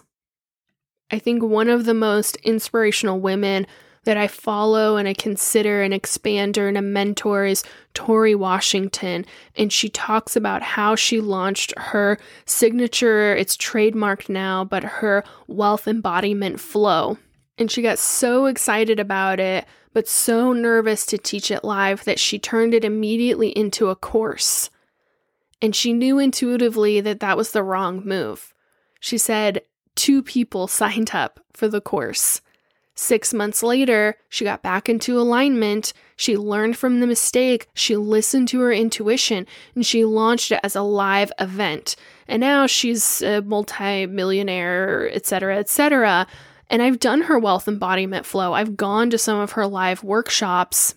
I think one of the most inspirational women that I follow and I consider an expander and a mentor is Tori Washington. And she talks about how she launched her signature, it's trademarked now, but her wealth embodiment flow. And she got so excited about it, but so nervous to teach it live that she turned it immediately into a course. And she knew intuitively that that was the wrong move. She said two people signed up for the course. Six months later, she got back into alignment. She learned from the mistake. She listened to her intuition and she launched it as a live event. And now she's a multi-millionaire, etc., etc. And I've done her wealth embodiment flow. I've gone to some of her live workshops.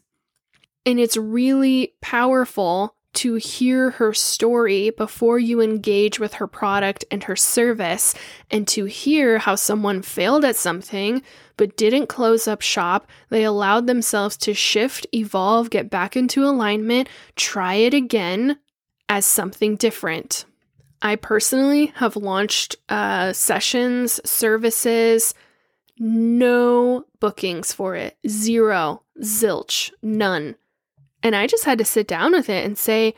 And it's really powerful to hear her story before you engage with her product and her service, and to hear how someone failed at something but didn't close up shop. They allowed themselves to shift, evolve, get back into alignment, try it again as something different. I personally have launched uh, sessions, services, no bookings for it, zero, zilch, none. And I just had to sit down with it and say,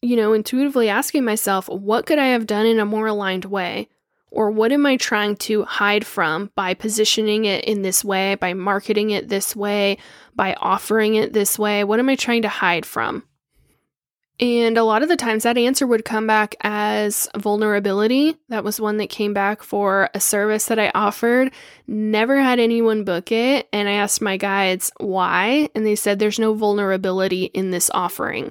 you know, intuitively asking myself, what could I have done in a more aligned way? Or what am I trying to hide from by positioning it in this way, by marketing it this way, by offering it this way? What am I trying to hide from? And a lot of the times that answer would come back as vulnerability. That was one that came back for a service that I offered. Never had anyone book it. And I asked my guides why. And they said there's no vulnerability in this offering.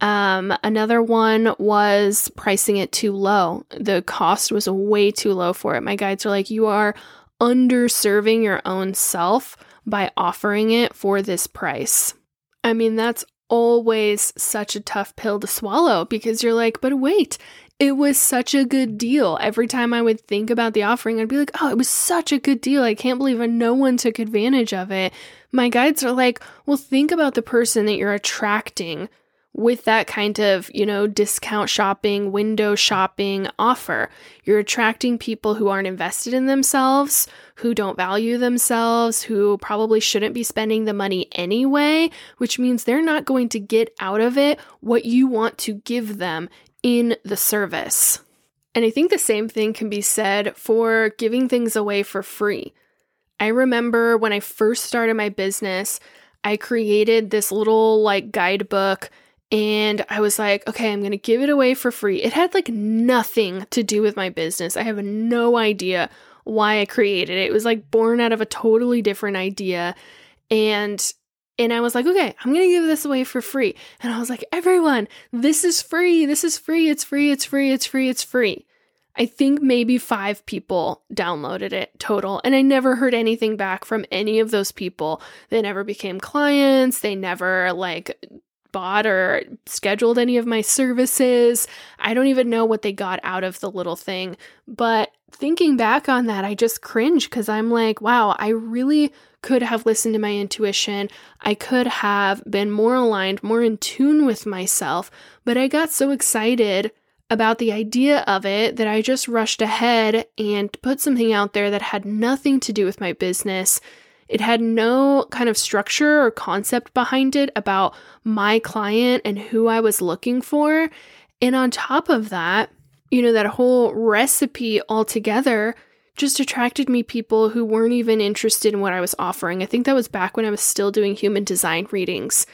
Um, another one was pricing it too low. The cost was way too low for it. My guides are like, you are underserving your own self by offering it for this price. I mean, that's always such a tough pill to swallow because you're like, but wait, it was such a good deal. Every time I would think about the offering, I'd be like, oh, it was such a good deal. I can't believe no one took advantage of it. My guides are like, well, think about the person that you're attracting with that kind of, you know, discount shopping, window shopping offer. You're attracting people who aren't invested in themselves, who don't value themselves, who probably shouldn't be spending the money anyway, which means they're not going to get out of it what you want to give them in the service. And I think the same thing can be said for giving things away for free. I remember when I first started my business, I created this little like guidebook and I was like, okay, I'm going to give it away for free. It had like nothing to do with my business. I have no idea why I created it. It was like born out of a totally different idea. And and I was like, okay, I'm going to give this away for free. And I was like, everyone, this is free. This is free. It's free. It's free. It's free. It's free. I think maybe five people downloaded it total. And I never heard anything back from any of those people. They never became clients. They never like bought or scheduled any of my services. I don't even know what they got out of the little thing. But thinking back on that, I just cringe because I'm like, wow, I really could have listened to my intuition. I could have been more aligned, more in tune with myself. But I got so excited about the idea of it that I just rushed ahead and put something out there that had nothing to do with my business it had no kind of structure or concept behind it about my client and who I was looking for. And on top of that, you know, that whole recipe altogether just attracted me people who weren't even interested in what I was offering. I think that was back when I was still doing human design readings.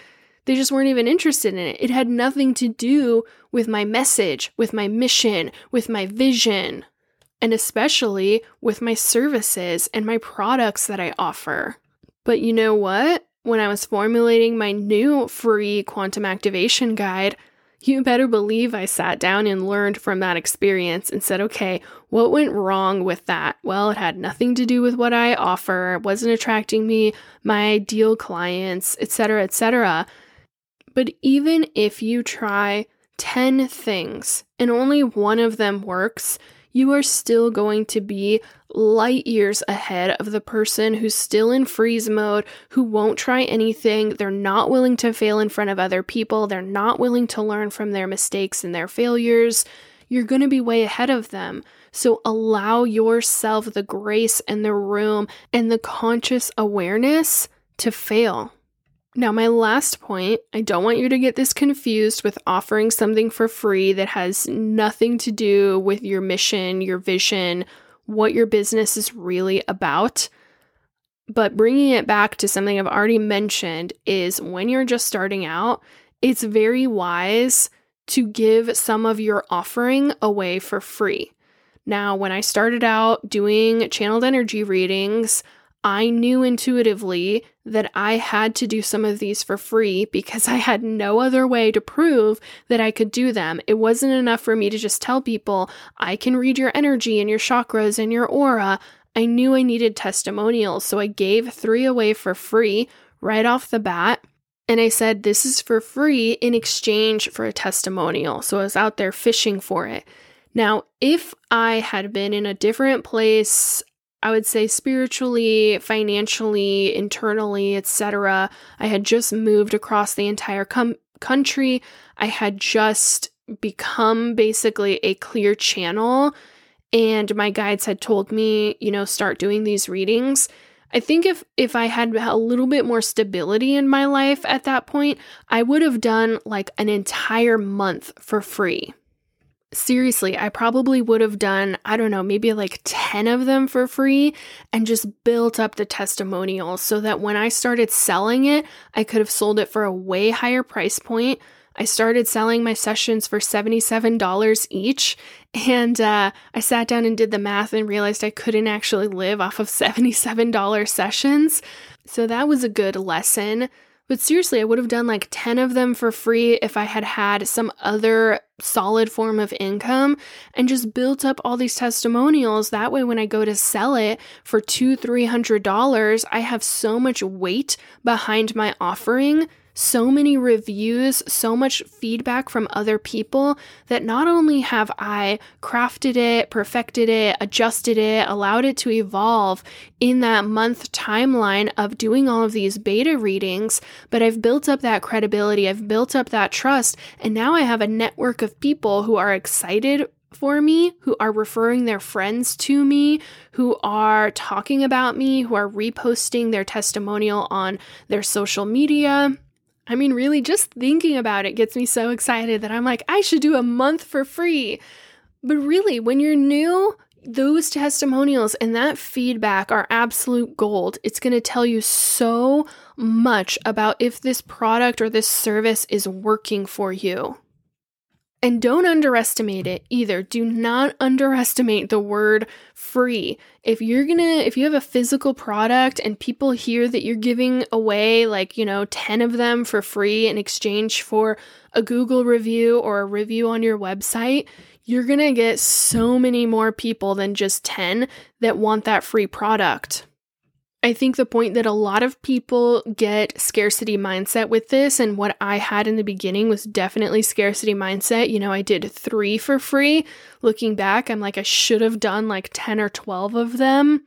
They just weren't even interested in it. It had nothing to do with my message, with my mission, with my vision and especially with my services and my products that I offer. But you know what? When I was formulating my new free quantum activation guide, you better believe I sat down and learned from that experience and said, okay, what went wrong with that? Well, it had nothing to do with what I offer, it wasn't attracting me my ideal clients, etc., etc. But even if you try 10 things and only one of them works, you are still going to be light years ahead of the person who's still in freeze mode, who won't try anything. They're not willing to fail in front of other people. They're not willing to learn from their mistakes and their failures. You're going to be way ahead of them. So allow yourself the grace and the room and the conscious awareness to fail. Now, my last point I don't want you to get this confused with offering something for free that has nothing to do with your mission, your vision, what your business is really about. But bringing it back to something I've already mentioned is when you're just starting out, it's very wise to give some of your offering away for free. Now, when I started out doing channeled energy readings, I knew intuitively that I had to do some of these for free because I had no other way to prove that I could do them. It wasn't enough for me to just tell people, I can read your energy and your chakras and your aura. I knew I needed testimonials, so I gave three away for free right off the bat. And I said, This is for free in exchange for a testimonial. So I was out there fishing for it. Now, if I had been in a different place I would say spiritually, financially, internally, etc. I had just moved across the entire com- country. I had just become basically a clear channel and my guides had told me, you know, start doing these readings. I think if if I had a little bit more stability in my life at that point, I would have done like an entire month for free seriously, I probably would have done, I don't know, maybe like 10 of them for free and just built up the testimonials so that when I started selling it, I could have sold it for a way higher price point. I started selling my sessions for $77 each. And uh, I sat down and did the math and realized I couldn't actually live off of $77 sessions. So that was a good lesson. But seriously, I would have done like 10 of them for free if I had had some other solid form of income and just built up all these testimonials. That way, when I go to sell it for two, three hundred dollars, I have so much weight behind my offering so many reviews, so much feedback from other people that not only have I crafted it, perfected it, adjusted it, allowed it to evolve in that month timeline of doing all of these beta readings, but I've built up that credibility, I've built up that trust, and now I have a network of people who are excited for me, who are referring their friends to me, who are talking about me, who are reposting their testimonial on their social media. I mean, really, just thinking about it gets me so excited that I'm like, I should do a month for free. But really, when you're new, those testimonials and that feedback are absolute gold. It's going to tell you so much about if this product or this service is working for you. And don't underestimate it either. Do not underestimate the word free. If you're gonna, if you have a physical product and people hear that you're giving away like, you know, 10 of them for free in exchange for a Google review or a review on your website, you're gonna get so many more people than just 10 that want that free product. I think the point that a lot of people get scarcity mindset with this, and what I had in the beginning was definitely scarcity mindset. You know, I did three for free. Looking back, I'm like, I should have done like 10 or 12 of them.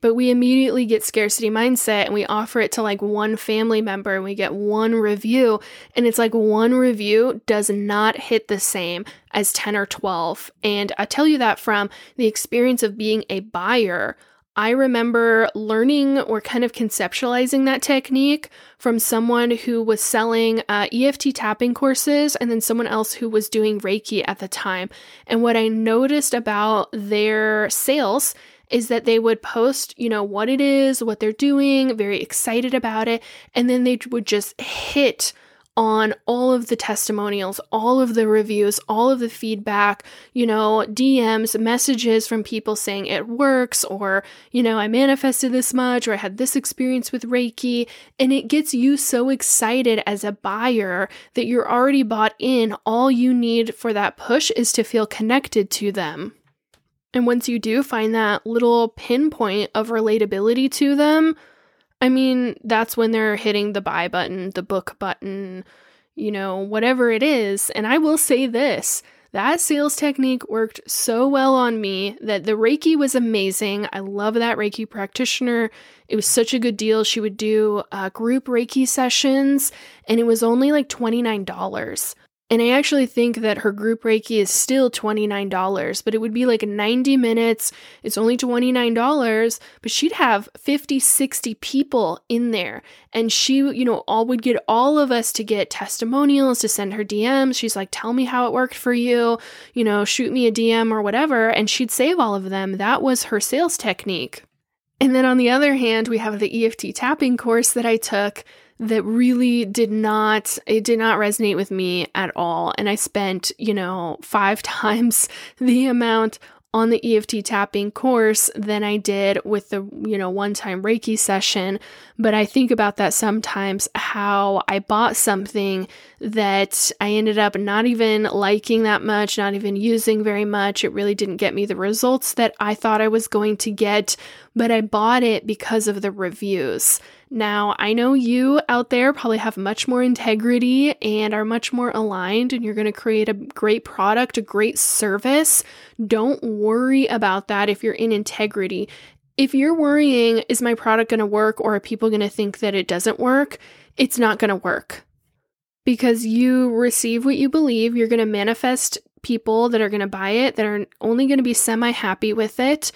But we immediately get scarcity mindset and we offer it to like one family member and we get one review. And it's like one review does not hit the same as 10 or 12. And I tell you that from the experience of being a buyer I remember learning or kind of conceptualizing that technique from someone who was selling uh, EFT tapping courses and then someone else who was doing Reiki at the time. And what I noticed about their sales is that they would post, you know, what it is, what they're doing, very excited about it, and then they would just hit on all of the testimonials, all of the reviews, all of the feedback, you know, DMs, messages from people saying it works, or, you know, I manifested this much, or I had this experience with Reiki. And it gets you so excited as a buyer that you're already bought in. All you need for that push is to feel connected to them. And once you do find that little pinpoint of relatability to them, I mean, that's when they're hitting the buy button, the book button, you know, whatever it is. And I will say this that sales technique worked so well on me that the Reiki was amazing. I love that Reiki practitioner. It was such a good deal. She would do uh, group Reiki sessions, and it was only like $29. And I actually think that her group Reiki is still $29, but it would be like 90 minutes. It's only $29, but she'd have 50, 60 people in there. And she, you know, all would get all of us to get testimonials, to send her DMs. She's like, tell me how it worked for you, you know, shoot me a DM or whatever. And she'd save all of them. That was her sales technique. And then on the other hand, we have the EFT tapping course that I took that really did not it did not resonate with me at all and i spent you know five times the amount on the EFT tapping course than I did with the, you know, one-time Reiki session, but I think about that sometimes how I bought something that I ended up not even liking that much, not even using very much. It really didn't get me the results that I thought I was going to get, but I bought it because of the reviews. Now, I know you out there probably have much more integrity and are much more aligned, and you're going to create a great product, a great service. Don't worry about that if you're in integrity. If you're worrying, is my product going to work or are people going to think that it doesn't work? It's not going to work because you receive what you believe. You're going to manifest people that are going to buy it, that are only going to be semi happy with it.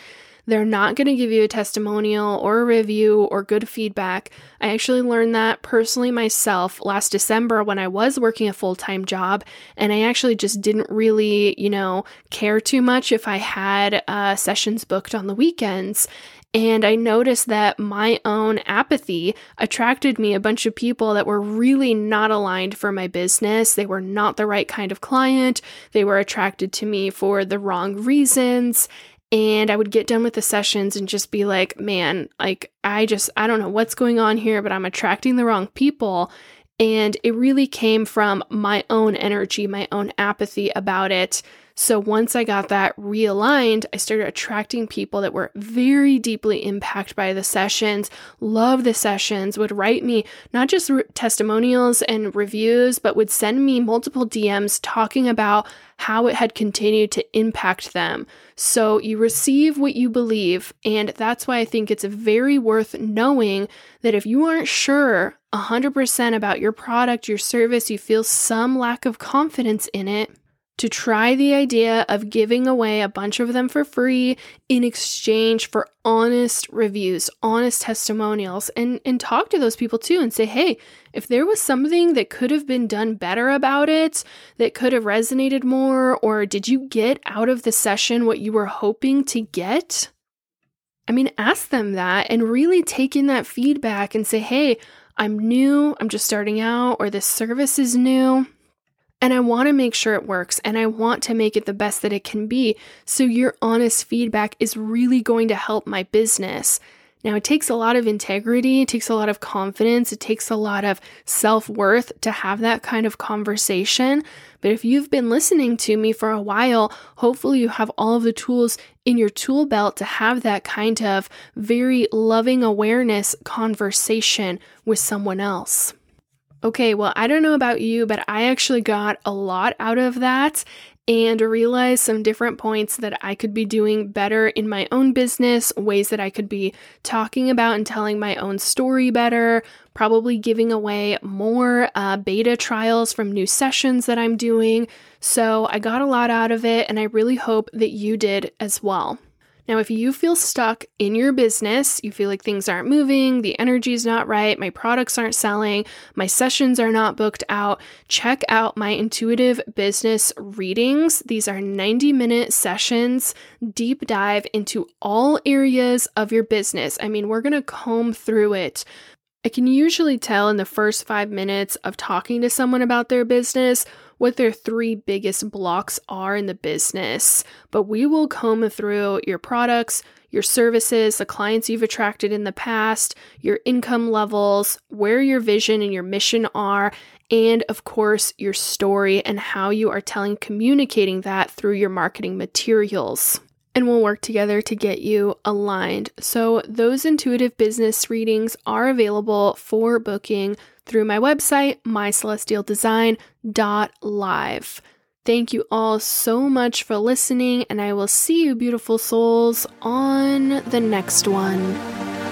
They're not going to give you a testimonial or a review or good feedback. I actually learned that personally myself last December when I was working a full time job, and I actually just didn't really, you know, care too much if I had uh, sessions booked on the weekends. And I noticed that my own apathy attracted me a bunch of people that were really not aligned for my business. They were not the right kind of client. They were attracted to me for the wrong reasons. And I would get done with the sessions and just be like, man, like, I just, I don't know what's going on here, but I'm attracting the wrong people. And it really came from my own energy, my own apathy about it. So once I got that realigned, I started attracting people that were very deeply impacted by the sessions, love the sessions, would write me not just re- testimonials and reviews, but would send me multiple DMs talking about how it had continued to impact them. So you receive what you believe. And that's why I think it's very worth knowing that if you aren't sure 100% about your product, your service, you feel some lack of confidence in it, to try the idea of giving away a bunch of them for free in exchange for honest reviews, honest testimonials, and, and talk to those people too and say, hey, if there was something that could have been done better about it, that could have resonated more, or did you get out of the session what you were hoping to get? I mean, ask them that and really take in that feedback and say, hey, I'm new, I'm just starting out, or this service is new and I want to make sure it works and I want to make it the best that it can be. So, your honest feedback is really going to help my business. Now, it takes a lot of integrity, it takes a lot of confidence, it takes a lot of self worth to have that kind of conversation. But if you've been listening to me for a while, hopefully you have all of the tools in your tool belt to have that kind of very loving awareness conversation with someone else. Okay, well, I don't know about you, but I actually got a lot out of that and realized some different points that I could be doing better in my own business, ways that I could be talking about and telling my own story better, probably giving away more uh, beta trials from new sessions that I'm doing. So I got a lot out of it, and I really hope that you did as well. Now, if you feel stuck in your business, you feel like things aren't moving, the energy is not right, my products aren't selling, my sessions are not booked out, check out my intuitive business readings. These are 90 minute sessions, deep dive into all areas of your business. I mean, we're going to comb through it I can usually tell in the first five minutes of talking to someone about their business what their three biggest blocks are in the business. But we will comb through your products, your services, the clients you've attracted in the past, your income levels, where your vision and your mission are, and of course, your story and how you are telling, communicating that through your marketing materials and we'll work together to get you aligned. So, those intuitive business readings are available for booking through my website, mycelestialdesign.live. Thank you all so much for listening, and I will see you, beautiful souls, on the next one.